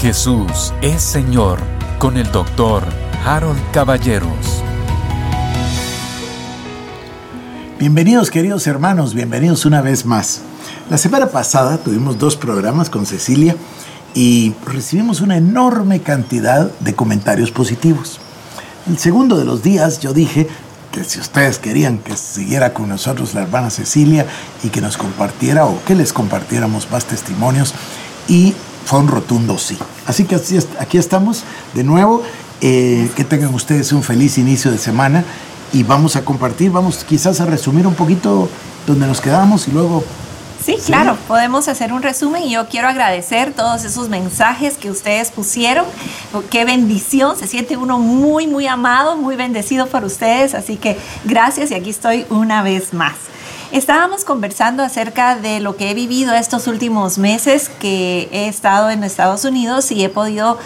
Jesús es Señor con el doctor Harold Caballeros. Bienvenidos queridos hermanos, bienvenidos una vez más. La semana pasada tuvimos dos programas con Cecilia y recibimos una enorme cantidad de comentarios positivos. El segundo de los días yo dije que si ustedes querían que siguiera con nosotros la hermana Cecilia y que nos compartiera o que les compartiéramos más testimonios y fue un rotundo sí. Así que aquí estamos de nuevo. Eh, que tengan ustedes un feliz inicio de semana y vamos a compartir, vamos quizás a resumir un poquito donde nos quedamos y luego Sí, claro, podemos hacer un resumen y yo quiero agradecer todos esos mensajes que ustedes pusieron. Qué bendición, se siente uno muy, muy amado, muy bendecido por ustedes, así que gracias y aquí estoy una vez más. Estábamos conversando acerca de lo que he vivido estos últimos meses que he estado en Estados Unidos y he podido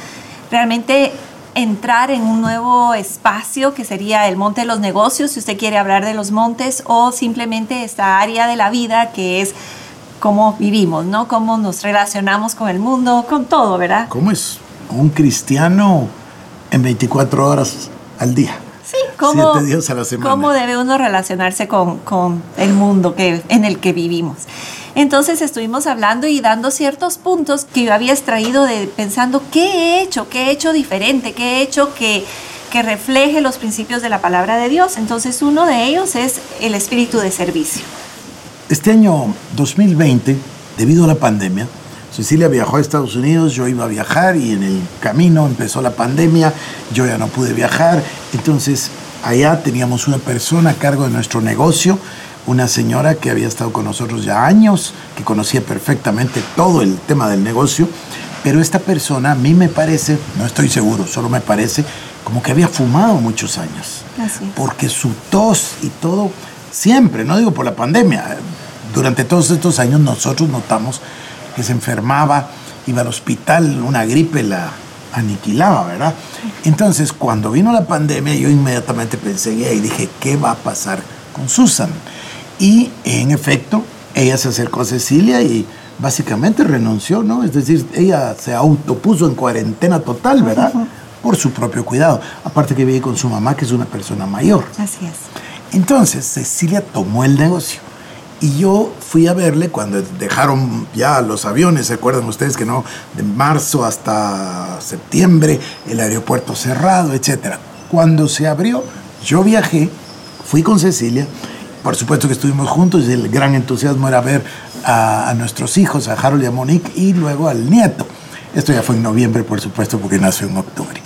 realmente entrar en un nuevo espacio que sería el Monte de los Negocios, si usted quiere hablar de los montes, o simplemente esta área de la vida que es cómo vivimos, ¿no? Cómo nos relacionamos con el mundo, con todo, ¿verdad? ¿Cómo es un cristiano en 24 horas al día? ¿Cómo, días a la semana. ¿Cómo debe uno relacionarse con, con el mundo que, en el que vivimos? Entonces estuvimos hablando y dando ciertos puntos que yo había extraído de pensando qué he hecho, qué he hecho diferente, qué he hecho que, que refleje los principios de la palabra de Dios. Entonces uno de ellos es el espíritu de servicio. Este año 2020, debido a la pandemia, Cecilia viajó a Estados Unidos, yo iba a viajar y en el camino empezó la pandemia, yo ya no pude viajar, entonces allá teníamos una persona a cargo de nuestro negocio, una señora que había estado con nosotros ya años, que conocía perfectamente todo el tema del negocio, pero esta persona a mí me parece, no estoy seguro, solo me parece como que había fumado muchos años, porque su tos y todo siempre, no digo por la pandemia, durante todos estos años nosotros notamos que se enfermaba, iba al hospital, una gripe la aniquilaba, ¿verdad? Entonces, cuando vino la pandemia, yo inmediatamente pensé y dije, ¿qué va a pasar con Susan? Y en efecto, ella se acercó a Cecilia y básicamente renunció, ¿no? Es decir, ella se autopuso en cuarentena total, ¿verdad? Por su propio cuidado. Aparte que vive con su mamá, que es una persona mayor. Así es. Entonces Cecilia tomó el negocio. Y yo fui a verle cuando dejaron ya los aviones, ¿se acuerdan ustedes que no? De marzo hasta septiembre, el aeropuerto cerrado, etc. Cuando se abrió, yo viajé, fui con Cecilia, por supuesto que estuvimos juntos y el gran entusiasmo era ver a, a nuestros hijos, a Harold y a Monique, y luego al nieto. Esto ya fue en noviembre, por supuesto, porque nació en octubre.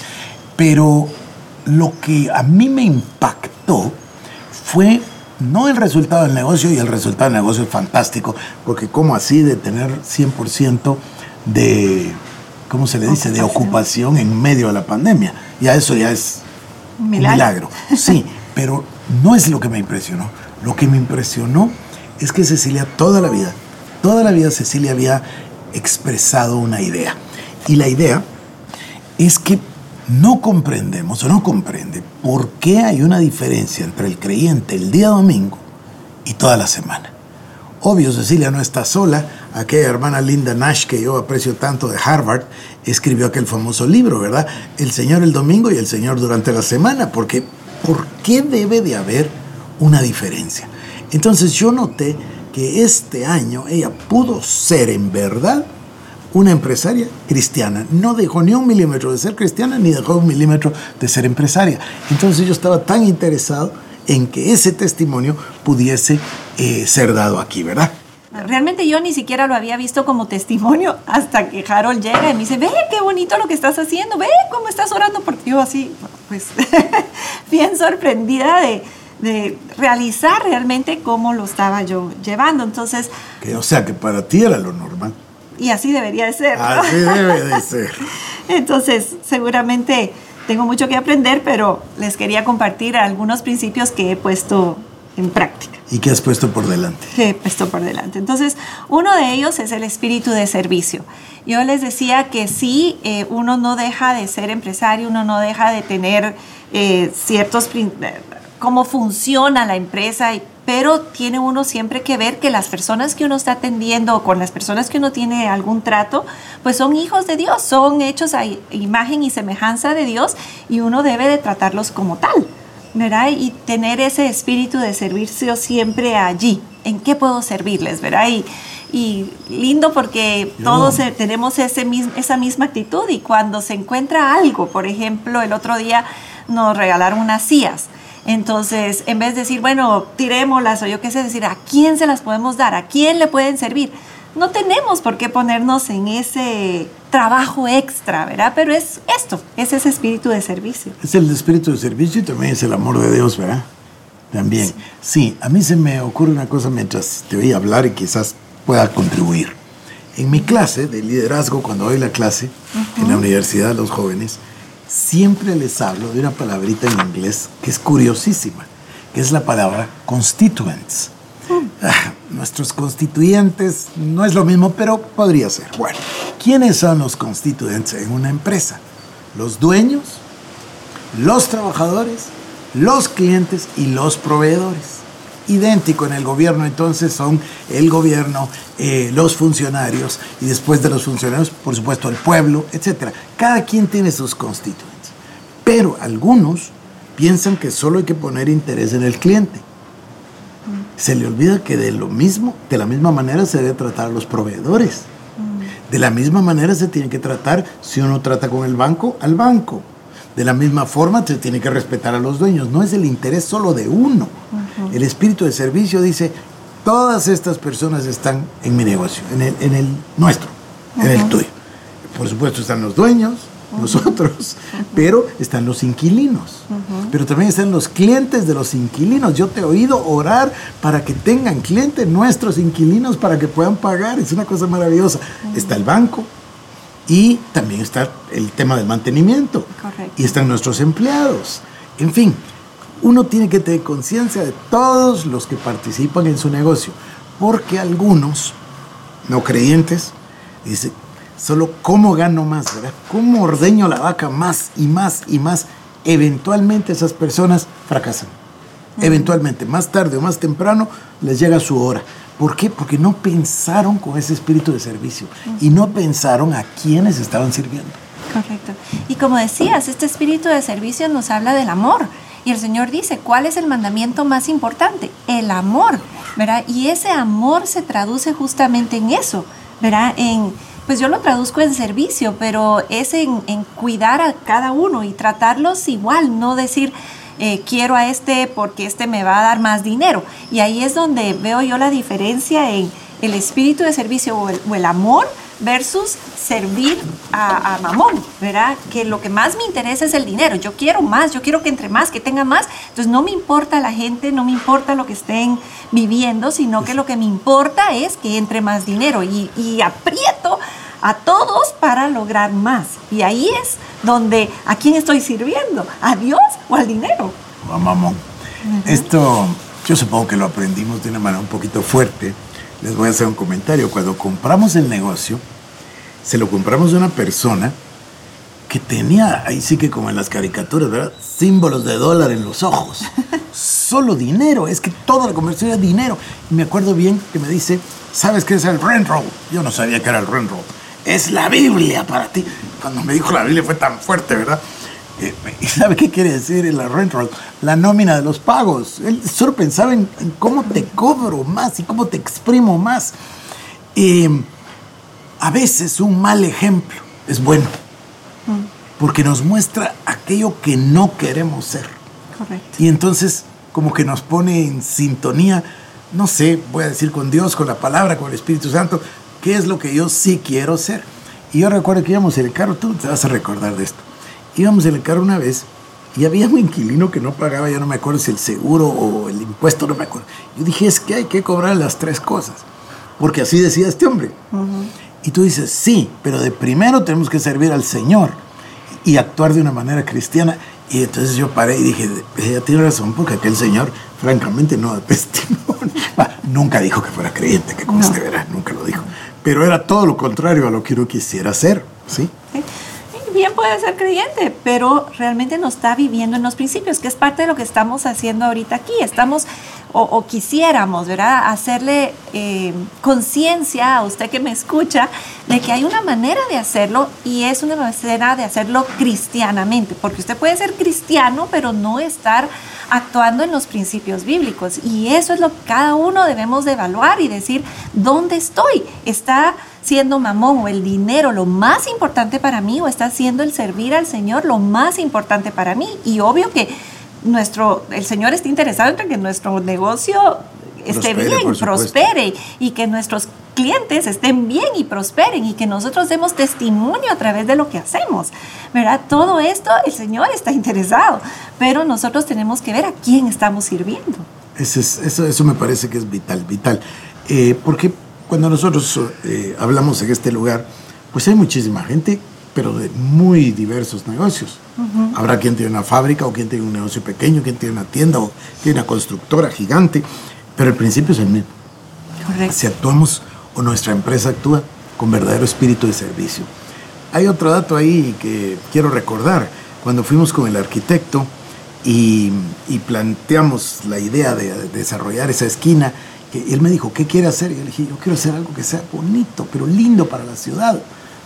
Pero lo que a mí me impactó fue no el resultado del negocio, y el resultado del negocio es fantástico, porque como así de tener 100% de, ¿cómo se le dice?, de ocupación en medio de la pandemia. Ya eso ya es un milagro. Sí, pero no es lo que me impresionó. Lo que me impresionó es que Cecilia toda la vida, toda la vida Cecilia había expresado una idea. Y la idea es que no comprendemos o no comprende por qué hay una diferencia entre el creyente el día domingo y toda la semana. Obvio, Cecilia no está sola. Aquella hermana Linda Nash, que yo aprecio tanto de Harvard, escribió aquel famoso libro, ¿verdad? El Señor el domingo y el Señor durante la semana. Porque, ¿por qué debe de haber una diferencia? Entonces yo noté que este año ella pudo ser en verdad una empresaria cristiana. No dejó ni un milímetro de ser cristiana ni dejó un milímetro de ser empresaria. Entonces yo estaba tan interesado en que ese testimonio pudiese eh, ser dado aquí, ¿verdad? Realmente yo ni siquiera lo había visto como testimonio hasta que Harold llega y me dice, ve qué bonito lo que estás haciendo, ve cómo estás orando por ti. Yo así, pues, bien sorprendida de, de realizar realmente cómo lo estaba yo llevando. Entonces... Que, o sea, que para ti era lo normal y así debería de ser. Así debe de ser. Entonces, seguramente tengo mucho que aprender, pero les quería compartir algunos principios que he puesto en práctica. ¿Y qué has puesto por delante? he puesto por delante. Entonces, uno de ellos es el espíritu de servicio. Yo les decía que sí, eh, uno no deja de ser empresario, uno no deja de tener eh, ciertos, cómo funciona la empresa y pero tiene uno siempre que ver que las personas que uno está atendiendo o con las personas que uno tiene algún trato, pues son hijos de Dios, son hechos a imagen y semejanza de Dios y uno debe de tratarlos como tal, ¿verdad? Y tener ese espíritu de servicio siempre allí. ¿En qué puedo servirles, verdad? Y, y lindo porque todos eh, tenemos ese, esa misma actitud y cuando se encuentra algo, por ejemplo, el otro día nos regalaron unas sillas entonces, en vez de decir, bueno, tirémoslas o yo qué sé, decir, ¿a quién se las podemos dar? ¿A quién le pueden servir? No tenemos por qué ponernos en ese trabajo extra, ¿verdad? Pero es esto, es ese espíritu de servicio. Es el espíritu de servicio y también es el amor de Dios, ¿verdad? También. Sí, a mí se me ocurre una cosa mientras te oí hablar y quizás pueda contribuir. En mi clase de liderazgo, cuando doy la clase en la universidad de los jóvenes, siempre les hablo de una palabrita en inglés que es curiosísima, que es la palabra constituents. Ah, nuestros constituyentes no es lo mismo, pero podría ser. Bueno, ¿quiénes son los constituyentes en una empresa? Los dueños, los trabajadores, los clientes y los proveedores idéntico en el gobierno, entonces son el gobierno, eh, los funcionarios y después de los funcionarios, por supuesto, el pueblo, etc. Cada quien tiene sus constituyentes. Pero algunos piensan que solo hay que poner interés en el cliente. Se le olvida que de lo mismo, de la misma manera se debe tratar a los proveedores. De la misma manera se tiene que tratar, si uno trata con el banco, al banco. De la misma forma se tiene que respetar a los dueños. No es el interés solo de uno. El espíritu de servicio dice, todas estas personas están en mi negocio, en el, en el nuestro, en el tuyo. Por supuesto están los dueños, nosotros, pero están los inquilinos, pero también están los clientes de los inquilinos. Yo te he oído orar para que tengan clientes nuestros inquilinos para que puedan pagar, es una cosa maravillosa. Está el banco, y también está el tema del mantenimiento. Y están nuestros empleados. En fin, uno tiene que tener conciencia de todos los que participan en su negocio. Porque algunos, no creyentes, dicen, solo cómo gano más, ¿verdad? ¿Cómo ordeño la vaca más y más y más? Eventualmente esas personas fracasan. Eventualmente, más tarde o más temprano, les llega su hora. ¿Por qué? Porque no pensaron con ese espíritu de servicio y no pensaron a quienes estaban sirviendo. Correcto. Y como decías, este espíritu de servicio nos habla del amor. Y el Señor dice, ¿cuál es el mandamiento más importante? El amor, ¿verdad? Y ese amor se traduce justamente en eso, ¿verdad? En, pues yo lo traduzco en servicio, pero es en, en cuidar a cada uno y tratarlos igual, no decir, eh, quiero a este porque este me va a dar más dinero. Y ahí es donde veo yo la diferencia en el espíritu de servicio o el, amor versus servir a, mamón, ¿verdad? Que lo que más me interesa es el dinero. Yo quiero más, yo quiero que entre más, que tenga más. Entonces no me importa la gente, no me importa lo que estén viviendo, sino que lo que me importa es que entre más dinero y, y aprieto a todos para lograr más. Y ahí es donde, ¿a quién estoy sirviendo? ¿A Dios o al dinero? A mamón. Esto, yo supongo que lo aprendimos de una manera un poquito fuerte. Les voy a hacer un comentario. Cuando compramos el negocio, se lo compramos a una persona que tenía, ahí sí que como en las caricaturas, ¿verdad? Símbolos de dólar en los ojos. Solo dinero, es que toda la conversión era dinero. Y me acuerdo bien que me dice, ¿sabes qué es el rent roll? Yo no sabía que era el rent roll es la Biblia para ti. Cuando me dijo la Biblia fue tan fuerte, ¿verdad? Eh, ¿Y sabe qué quiere decir el rent roll? La nómina de los pagos. Él solo pensaba en, cómo te cobro más y cómo te exprimo más. a veces un mal ejemplo es bueno, porque nos muestra aquello que no queremos ser. Correcto. Y entonces como que nos pone en sintonía, no sé, voy a decir con Dios, con la palabra, con el Espíritu Santo, qué es lo que yo sí quiero ser. Y yo recuerdo que íbamos en el carro, tú te vas a recordar de esto. Íbamos en el carro una vez y había un inquilino que no pagaba, ya no me acuerdo si el seguro o el impuesto, no me acuerdo. Yo dije, es que hay que cobrar las tres cosas, porque así decía este hombre. Y tú dices, sí, pero de primero tenemos que servir al Señor y actuar de una manera cristiana. Y entonces yo paré y dije, ella tiene razón, porque aquel señor, francamente, no da testimonio. nunca dijo que fuera creyente, que como no. este verá, nunca lo dijo pero era todo lo contrario a lo que uno quisiera hacer, ¿sí? Bien puede ser creyente, pero realmente no está viviendo en los principios, que es parte de lo que estamos haciendo ahorita aquí. Estamos o, quisiéramos, ¿verdad? Hacerle eh, conciencia a usted que me escucha de que hay una manera de hacerlo y es una manera de hacerlo cristianamente, porque usted puede ser cristiano, pero no estar actuando en los principios bíblicos. Y eso es lo que cada uno debemos de evaluar y decir, ¿dónde estoy? ¿Está siendo mamón o el dinero lo más importante para mí o está siendo el servir al Señor lo más importante para mí? Y obvio que nuestro, el Señor está interesado en que nuestro negocio esté bien, prospere y que nuestros clientes estén bien y prosperen y que nosotros demos testimonio a través de lo que hacemos. ¿Verdad? Todo esto el Señor está interesado, pero nosotros tenemos que ver a quién estamos sirviendo. Eso, eso, eso me parece que es vital, vital. Eh, porque cuando nosotros eh, hablamos en este lugar, pues hay muchísima gente, pero de muy diversos negocios. Habrá quien tiene una fábrica o quien tiene un negocio pequeño, quien tiene una tienda o tiene una constructora gigante, pero el principio es el mismo. Correcto. Si actuamos o nuestra empresa actúa con verdadero espíritu de servicio. Hay otro dato ahí que quiero recordar. Cuando fuimos con el arquitecto y, planteamos la idea de, desarrollar esa esquina, él me dijo, ¿qué quiere hacer? Y yo le dije, yo quiero hacer algo que sea bonito, pero lindo para la ciudad.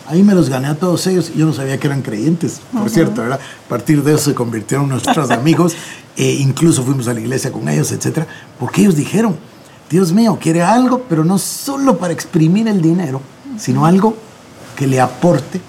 Ahí me los gané a todos ellos y yo no sabía que eran creyentes, por cierto, ¿verdad? A partir de eso se convirtieron nuestros amigos, e incluso fuimos a la iglesia con ellos, etcétera, porque ellos dijeron, Dios mío, quiere algo, pero no solo para exprimir el dinero, sino algo que le aporte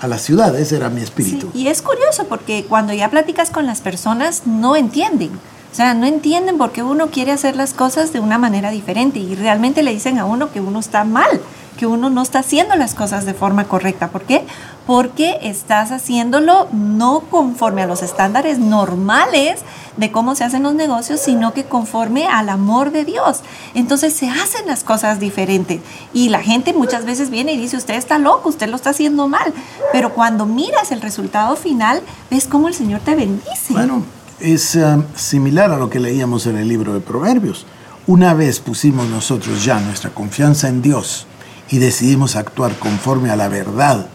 a la ciudad. Ese era mi espíritu. y es curioso porque cuando ya platicas con las personas no entienden. O sea, no entienden por qué uno quiere hacer las cosas de una manera diferente y realmente le dicen a uno que uno está mal que uno no está haciendo las cosas de forma correcta. ¿Por qué? Porque estás haciéndolo no conforme a los estándares normales de cómo se hacen los negocios, sino que conforme al amor de Dios. Entonces se hacen las cosas diferentes. Y la gente muchas veces viene y dice, usted está loco, usted lo está haciendo mal. Pero cuando miras el resultado final, ves cómo el Señor te bendice. Bueno, es eh, similar a lo que leíamos en el libro de Proverbios. Una vez pusimos nosotros ya nuestra confianza en Dios, y decidimos actuar conforme a la verdad.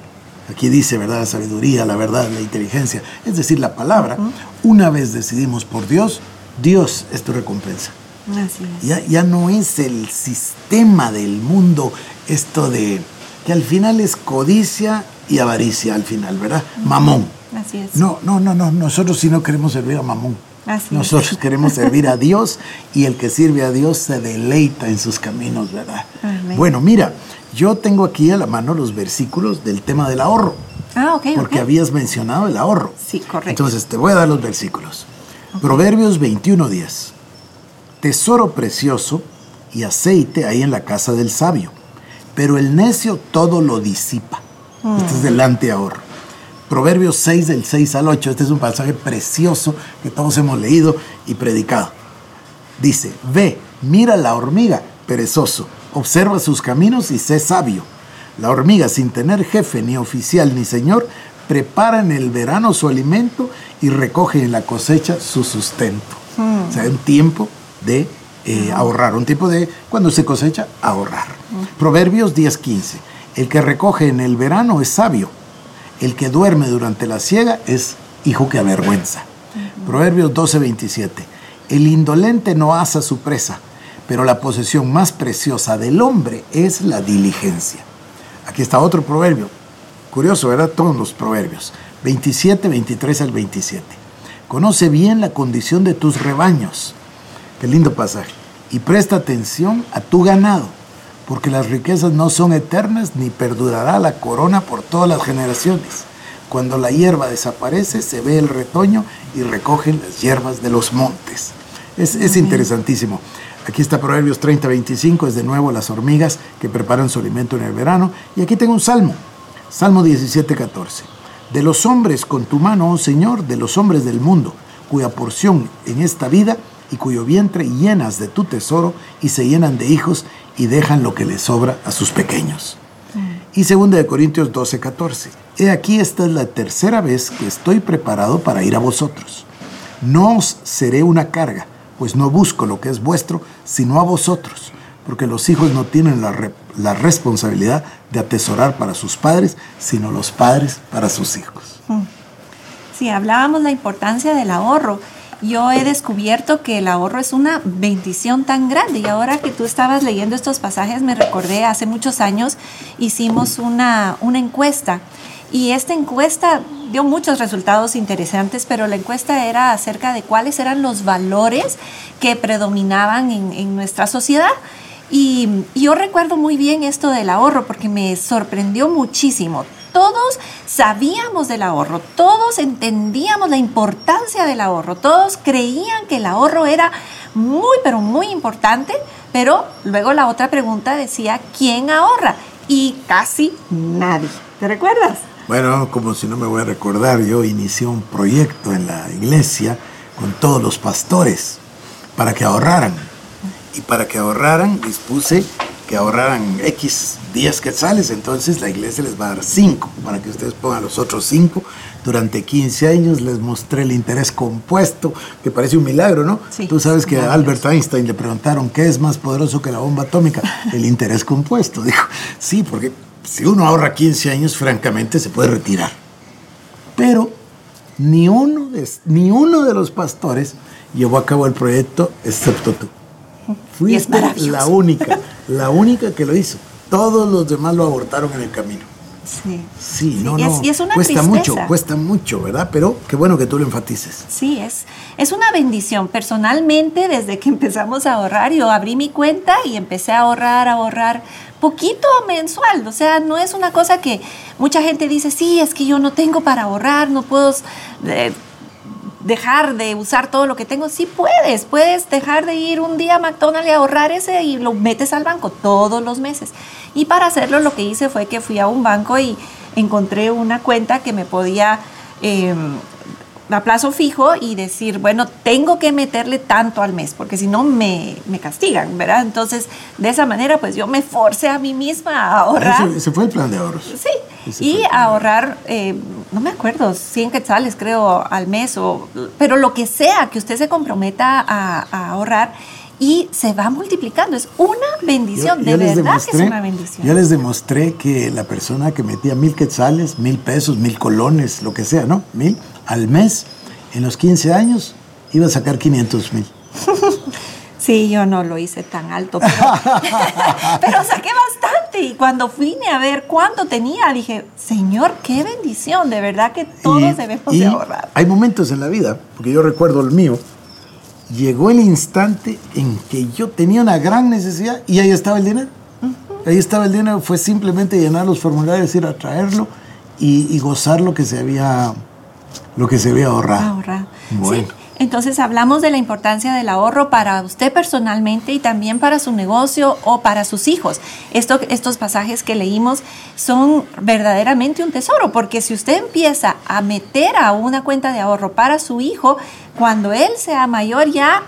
Aquí dice, ¿verdad? La sabiduría, la verdad, la inteligencia, es decir, la palabra. Una vez decidimos por Dios, Dios es tu recompensa. Así es. Ya, ya no es el sistema del mundo esto de que al final es codicia y avaricia al final, ¿verdad? Mamón. Así es. No, no, no, no, nosotros sí no queremos servir a Mamón. Así Nosotros queremos servir a Dios y el que sirve a Dios se deleita en sus caminos, ¿verdad? Bueno, mira, yo tengo aquí a la mano los versículos del tema del ahorro. Ah, ok. Porque habías mencionado el ahorro. Sí, correcto. Entonces te voy a dar los versículos. Proverbios 21 días. Tesoro precioso y aceite hay en la casa del sabio, pero el necio todo lo disipa. Este es delante ahorro. Proverbios 6 del 6 al 8. Este es un pasaje precioso que todos hemos leído y predicado. Dice, ve, mira la hormiga, perezoso Observa sus caminos y sé sabio. La hormiga, sin tener jefe, ni oficial, ni señor, prepara en el verano su alimento y recoge en la cosecha su sustento. Hmm. O sea, un tiempo de eh, ahorrar, un tiempo de, cuando se cosecha, ahorrar. Hmm. Proverbios 10:15. El que recoge en el verano es sabio. El que duerme durante la siega es hijo que avergüenza. Proverbios 12:27. El indolente no asa su presa pero la posesión más preciosa del hombre es la diligencia. Aquí está otro proverbio. Curioso, ¿verdad? Todos los proverbios. 27, 23 al 27. Conoce bien la condición de tus rebaños. Qué lindo pasaje. Y presta atención a tu ganado, porque las riquezas no son eternas ni perdurará la corona por todas las generaciones. Cuando la hierba desaparece, se ve el retoño y recogen las hierbas de los montes. Es, es interesantísimo. Aquí está Proverbios 30, 25, es de nuevo las hormigas que preparan su alimento en el verano. Y aquí tengo un salmo, Salmo 17, 14. De los hombres con tu mano, oh Señor, de los hombres del mundo, cuya porción en esta vida y cuyo vientre llenas de tu tesoro y se llenan de hijos y dejan lo que les sobra a sus pequeños. Y 2 de Corintios 12, 14. He aquí esta es la tercera vez que estoy preparado para ir a vosotros. No os seré una carga pues no busco lo que es vuestro, sino a vosotros, porque los hijos no tienen la, responsabilidad de atesorar para sus padres, sino los padres para sus hijos. Sí, hablábamos la importancia del ahorro yo he descubierto que el ahorro es una bendición tan grande. Y ahora que tú estabas leyendo estos pasajes, me recordé, hace muchos años hicimos una, una encuesta. Y esta encuesta dio muchos resultados interesantes, pero la encuesta era acerca de cuáles eran los valores que predominaban en, en nuestra sociedad. Y, y yo recuerdo muy bien esto del ahorro porque me sorprendió muchísimo. Todos sabíamos del ahorro, todos entendíamos la importancia del ahorro, todos creían que el ahorro era muy, pero muy importante, pero luego la otra pregunta decía, ¿quién ahorra? Y casi nadie. ¿Te recuerdas? Bueno, como si no me voy a recordar, yo inicié un proyecto en la iglesia con todos los pastores para que ahorraran. Y para que ahorraran dispuse que ahorraran X días quetzales, entonces la iglesia les va a dar 5 para que ustedes pongan los otros 5. Durante 15 años les mostré el interés compuesto, que parece un milagro, ¿no? Sí. Tú sabes que a Albert Einstein le preguntaron qué es más poderoso que la bomba atómica, el interés compuesto. Dijo, sí, porque si uno ahorra 15 años, francamente se puede retirar. Pero ni uno de, ni uno de los pastores llevó a cabo el proyecto, excepto tú. Y es maravilloso. la única, la única que lo hizo. Todos los demás lo abortaron en el camino. Sí. Sí, no, y es- no. y es una cuesta tristeza. mucho, cuesta mucho, ¿verdad? Pero qué bueno que tú lo enfatices. Sí, es, es una bendición. Personalmente, desde que empezamos a ahorrar, yo abrí mi cuenta y empecé a ahorrar, a ahorrar poquito mensual. O sea, no es una cosa que mucha gente dice, sí, es que yo no tengo para ahorrar, no puedo eh, dejar de usar todo lo que tengo. Sí puedes, puedes dejar de ir un día a McDonald's y ahorrar ese y lo metes al banco todos los meses. Y para hacerlo lo que hice fue que fui a un banco y encontré una cuenta que me podía... eh, a plazo fijo y decir, bueno, tengo que meterle tanto al mes, porque si no me, me castigan, ¿verdad? Entonces, de esa manera, pues yo me forcé a mí misma a ahorrar. Ese, ese fue el plan de ahorros. Sí, Ese y ahorrar, eh, no me acuerdo, 100 quetzales creo al mes, o, pero lo que sea que usted se comprometa a, a ahorrar y se va multiplicando. Es una bendición, de verdad que es una bendición. Yo les demostré que la persona que metía mil quetzales, mil pesos, mil colones, lo que sea, ¿no? Mil al mes, en los 15 años, iba a sacar 500 mil. Sí, yo no lo hice tan alto, pero, pero saqué bastante. Y cuando vine a ver cuánto tenía, dije, Señor, qué bendición, de verdad que todos debemos y de ahorrar. Hay momentos en la vida, porque yo recuerdo el mío, llegó el instante en que yo tenía una gran necesidad y ahí estaba el dinero. Ahí estaba el dinero, fue simplemente llenar los formularios, ir a traerlo y, y gozar lo que se había, lo que se había ahorrado. Ahorrar. Bueno. Sí. Entonces hablamos de la importancia del ahorro para usted personalmente y también para su negocio o para sus hijos. Esto, estos pasajes que leímos son verdaderamente un tesoro, porque si usted empieza a meter a una cuenta de ahorro para su hijo, cuando él sea mayor ya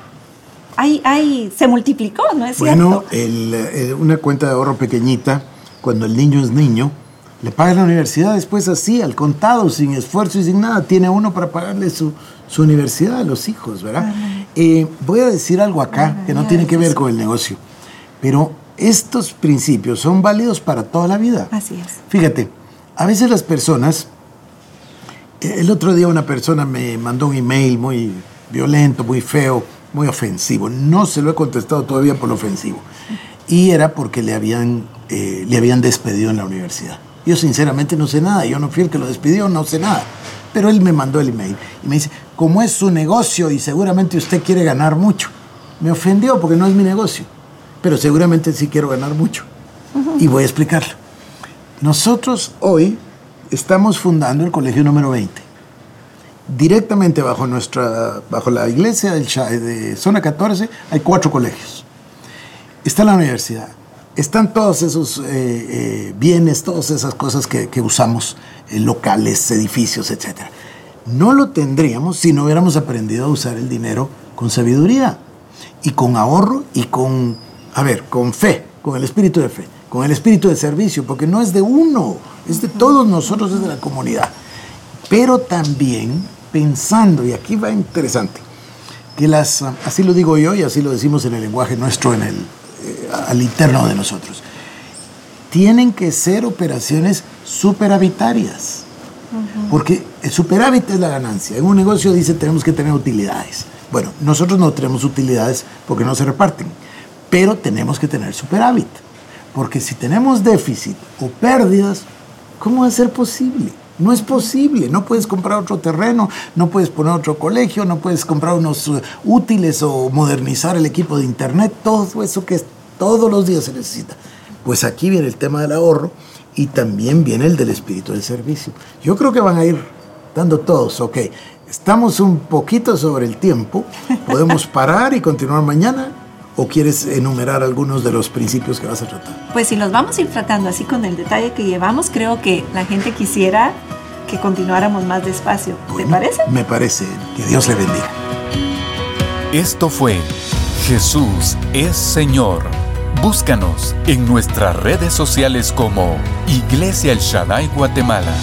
hay, hay, se multiplicó, ¿no es Bueno, cierto? el, eh, una cuenta de ahorro pequeñita, cuando el niño es niño, le paga la universidad después así, al contado, sin esfuerzo y sin nada. Tiene uno para pagarle su, su universidad a los hijos, ¿verdad? Eh, voy a decir algo acá que no tiene que ver con el negocio, pero estos principios son válidos para toda la vida. Así es. Fíjate, a veces las personas, eh, el otro día una persona me mandó un email muy violento, muy feo, muy ofensivo. No se lo he contestado todavía por lo ofensivo. Y era porque le habían, eh, le habían despedido en la universidad. Yo sinceramente no sé nada, yo no fui el que lo despidió, no sé nada. Pero él me mandó el email y me dice, como es su negocio y seguramente usted quiere ganar mucho. Me ofendió porque no es mi negocio, pero seguramente sí quiero ganar mucho. Y voy a explicarlo. Nosotros hoy estamos fundando el colegio número 20. Directamente bajo, nuestra, bajo la iglesia del de zona 14 hay cuatro colegios. Está la universidad, están todos esos eh, eh, bienes, todas esas cosas que, que usamos, eh, locales, edificios, etc. No lo tendríamos si no hubiéramos aprendido a usar el dinero con sabiduría y con ahorro y con, a ver, con fe, con el espíritu de fe, con el espíritu de servicio, porque no es de uno, es de todos nosotros, es de la comunidad. Pero también pensando, y aquí va interesante, que las, así lo digo yo y así lo decimos en el lenguaje nuestro, en el, al interno de nosotros, tienen que ser operaciones superavitarias. Porque el superávit es la ganancia. En un negocio dice tenemos que tener utilidades. Bueno, nosotros no tenemos utilidades porque no se reparten, pero tenemos que tener superávit. Porque si tenemos déficit o pérdidas, ¿cómo va a ser posible? No es posible, no puedes comprar otro terreno, no puedes poner otro colegio, no puedes comprar unos uh, útiles o modernizar el equipo de internet, todo eso que todos los días se necesita. Pues aquí viene el tema del ahorro y también viene el del espíritu del servicio. Yo creo que van a ir dando todos, ok, estamos un poquito sobre el tiempo, podemos parar y continuar mañana. ¿O quieres enumerar algunos de los principios que vas a tratar? Pues si los vamos a ir tratando así con el detalle que llevamos, creo que la gente quisiera que continuáramos más despacio. ¿Te parece? Me parece. Que Dios le bendiga. Esto fue Jesús es Señor. Búscanos en nuestras redes sociales como Iglesia El Shaddai Guatemala.